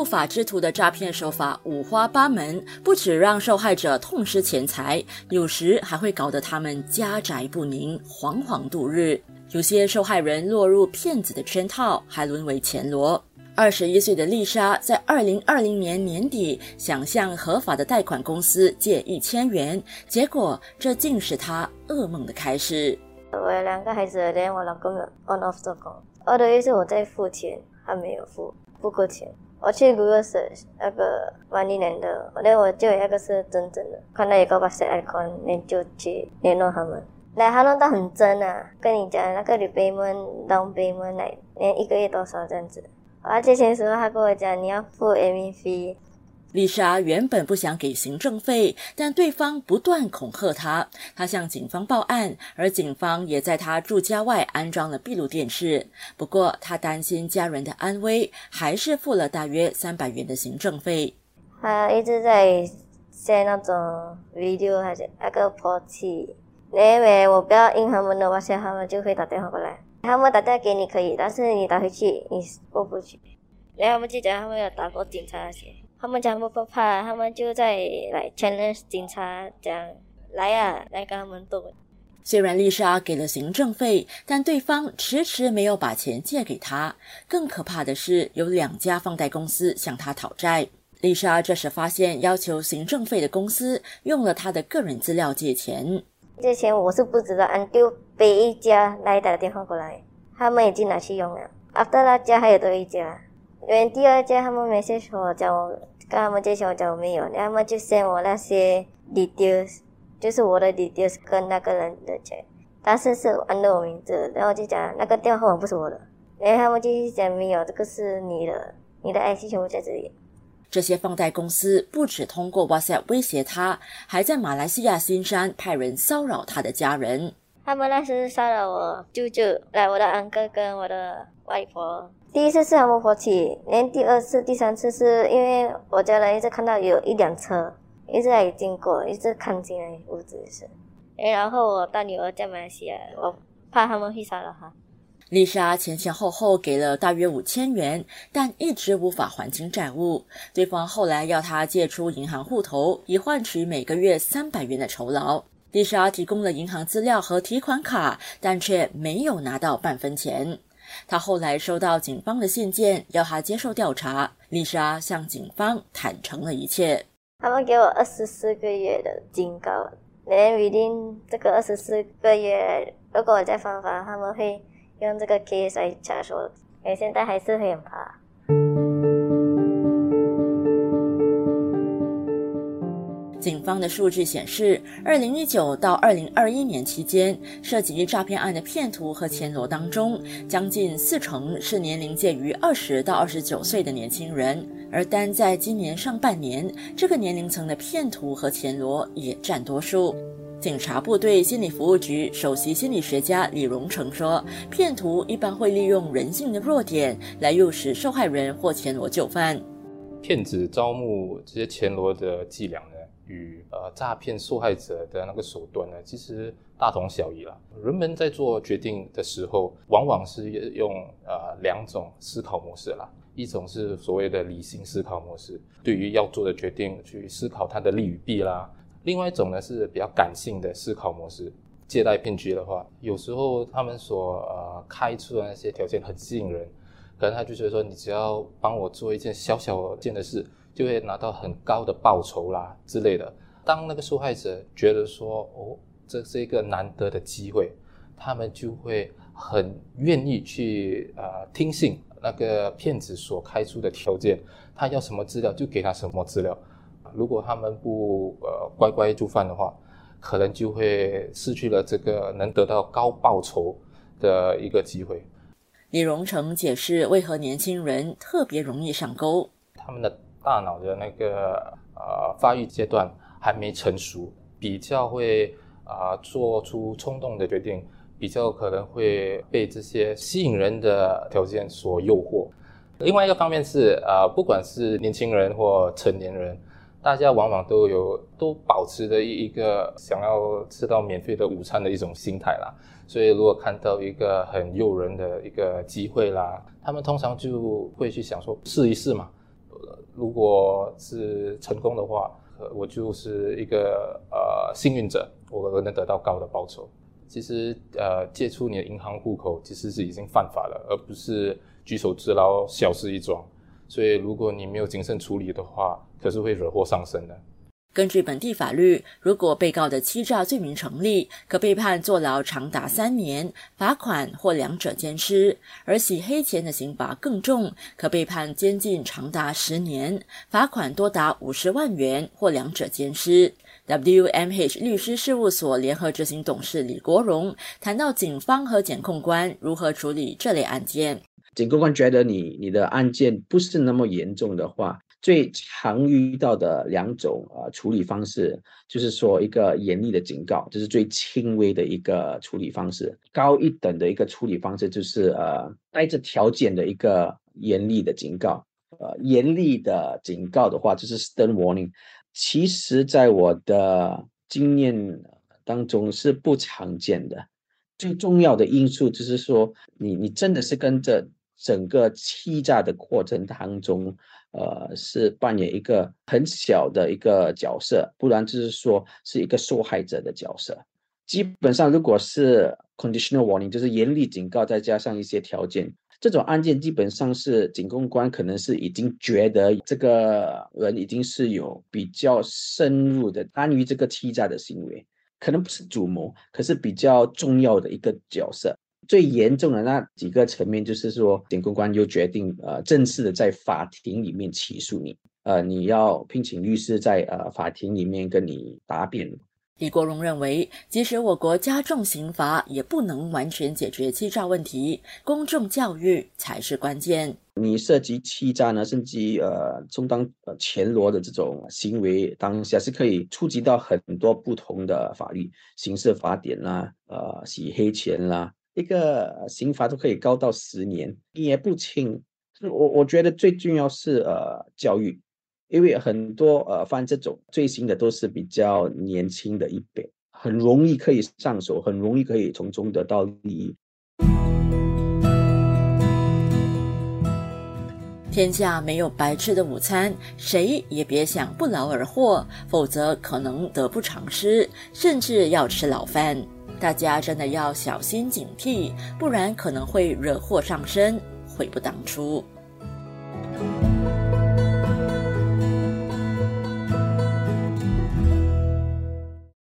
不法之徒的诈骗手法五花八门，不止让受害者痛失钱财，有时还会搞得他们家宅不宁、惶惶度日。有些受害人落入骗子的圈套，还沦为钱罗。二十一岁的丽莎在二零二零年年底想向合法的贷款公司借一千元，结果这竟是她噩梦的开始。我有两个孩子，连我老公 on off 做工，二的意思我在付钱，他没有付，不够钱。我去 groceries 那个玩一年的那我就有那个是真正的看到一个哇塞 icon 你就去联络他们。那他弄到很真啊跟你讲那个你北门东北门来连一个月多少这样子。我要借钱时候他跟我讲你要付 mvp 丽莎原本不想给行政费，但对方不断恐吓她，她向警方报案，而警方也在她住家外安装了闭路电视。不过，她担心家人的安危，还是付了大约三百元的行政费。他一直在在那种 video 还是那个破气，因为我不要应他们的话，现他们就会打电话过来。他们打电话给你可以，但是你打回去你过不去。然后他们就讲他们要打过警察那些。他们讲不不怕，他们就在来 challenge 警察讲来啊，来跟他们斗。虽然丽莎给了行政费，但对方迟迟没有把钱借给她。更可怕的是，有两家放贷公司向她讨债。丽莎这时发现，要求行政费的公司用了她的个人资料借钱。借钱我是不知道，俺丢被一家来打电话过来，他们已经拿去用了。after 那家还有多一家，因为第二家他们没说我叫我。跟他们借钱我讲我没有，他们就 send 我那些 details，就是我的 details 跟那个人的钱，但是是按照我名字，然后就讲那个电话号码不是我的，然后他们继续讲没有，这个是你的，你的 IC 全部在这里。这些放贷公司不止通过 WhatsApp 威胁他，还在马来西亚新山派人骚扰他的家人。他们那时骚扰我舅舅，来我的安哥跟我的外婆。第一次是他们火起，连第二次、第三次是因为我家人一直看到有一辆车一直在经过，一直看进来屋子是。然后我大女儿在马来西亚，我怕他们会杀了她。丽莎前前后后给了大约五千元，但一直无法还清债务。对方后来要她借出银行户头，以换取每个月三百元的酬劳。丽莎提供了银行资料和提款卡，但却没有拿到半分钱。他后来收到警方的信件，要他接受调查。丽莎向警方坦诚了一切。他们给我二十四个月的警告，连 within 这个二十四个月，如果我再犯法，他们会用这个 case 来查我。我现在还是很怕。警方的数据显示，二零一九到二零二一年期间，涉及诈骗案的骗徒和钱罗当中，将近四成是年龄介于二十到二十九岁的年轻人。而单在今年上半年，这个年龄层的骗徒和钱罗也占多数。警察部队心理服务局首席心理学家李荣成说：“骗徒一般会利用人性的弱点来诱使受害人或钱罗就范。骗子招募这些钱罗的伎俩呢？”与呃诈骗受害者的那个手段呢，其实大同小异了。人们在做决定的时候，往往是用呃两种思考模式啦，一种是所谓的理性思考模式，对于要做的决定去思考它的利与弊啦；另外一种呢是比较感性的思考模式。借贷骗局的话，有时候他们所呃开出的那些条件很吸引人，可能他就觉得说，你只要帮我做一件小小件的事。就会拿到很高的报酬啦之类的。当那个受害者觉得说，哦，这是一个难得的机会，他们就会很愿意去呃听信那个骗子所开出的条件。他要什么资料就给他什么资料。如果他们不呃乖乖就范的话，可能就会失去了这个能得到高报酬的一个机会。李荣成解释为何年轻人特别容易上钩，他们的。大脑的那个呃发育阶段还没成熟，比较会啊做出冲动的决定，比较可能会被这些吸引人的条件所诱惑。另外一个方面是啊，不管是年轻人或成年人，大家往往都有都保持着一一个想要吃到免费的午餐的一种心态啦。所以如果看到一个很诱人的一个机会啦，他们通常就会去想说试一试嘛。如果是成功的话，我就是一个呃幸运者，我能得到高的报酬。其实呃，借出你的银行户口其实是已经犯法了，而不是举手之劳小事一桩。所以如果你没有谨慎处理的话，可是会惹祸上身的。根据本地法律，如果被告的欺诈罪名成立，可被判坐牢长达三年、罚款或两者兼施；而洗黑钱的刑罚更重，可被判监禁长达十年、罚款多达五十万元或两者兼施。WMH 律师事务所联合执行董事李国荣谈到，警方和检控官如何处理这类案件。检控官觉得你你的案件不是那么严重的话。最常遇到的两种呃处理方式，就是说一个严厉的警告，这是最轻微的一个处理方式；高一等的一个处理方式，就是呃带着条件的一个严厉的警告。呃，严厉的警告的话，就是 stern warning。其实，在我的经验当中是不常见的。最重要的因素就是说，你你真的是跟着整个欺诈的过程当中。呃，是扮演一个很小的一个角色，不然就是说是一个受害者的角色。基本上，如果是 conditional warning，就是严厉警告，再加上一些条件，这种案件基本上是警控官可能是已经觉得这个人已经是有比较深入的参与这个欺诈的行为，可能不是主谋，可是比较重要的一个角色。最严重的那几个层面，就是说，检控官又决定，呃，正式的在法庭里面起诉你，呃，你要聘请律师在呃法庭里面跟你答辩。李国荣认为，即使我国加重刑罚，也不能完全解决欺诈问题，公众教育才是关键。你涉及欺诈呢，甚至呃充当呃钱罗的这种行为，当下是可以触及到很多不同的法律，刑事法典啦，呃，洗黑钱啦。一个刑罚都可以高到十年，也不轻。我我觉得最重要是呃教育，因为很多呃犯这种罪行的都是比较年轻的一辈，很容易可以上手，很容易可以从中得到利益。天下没有白吃的午餐，谁也别想不劳而获，否则可能得不偿失，甚至要吃牢饭。大家真的要小心警惕不然可能会惹祸上身悔不当初。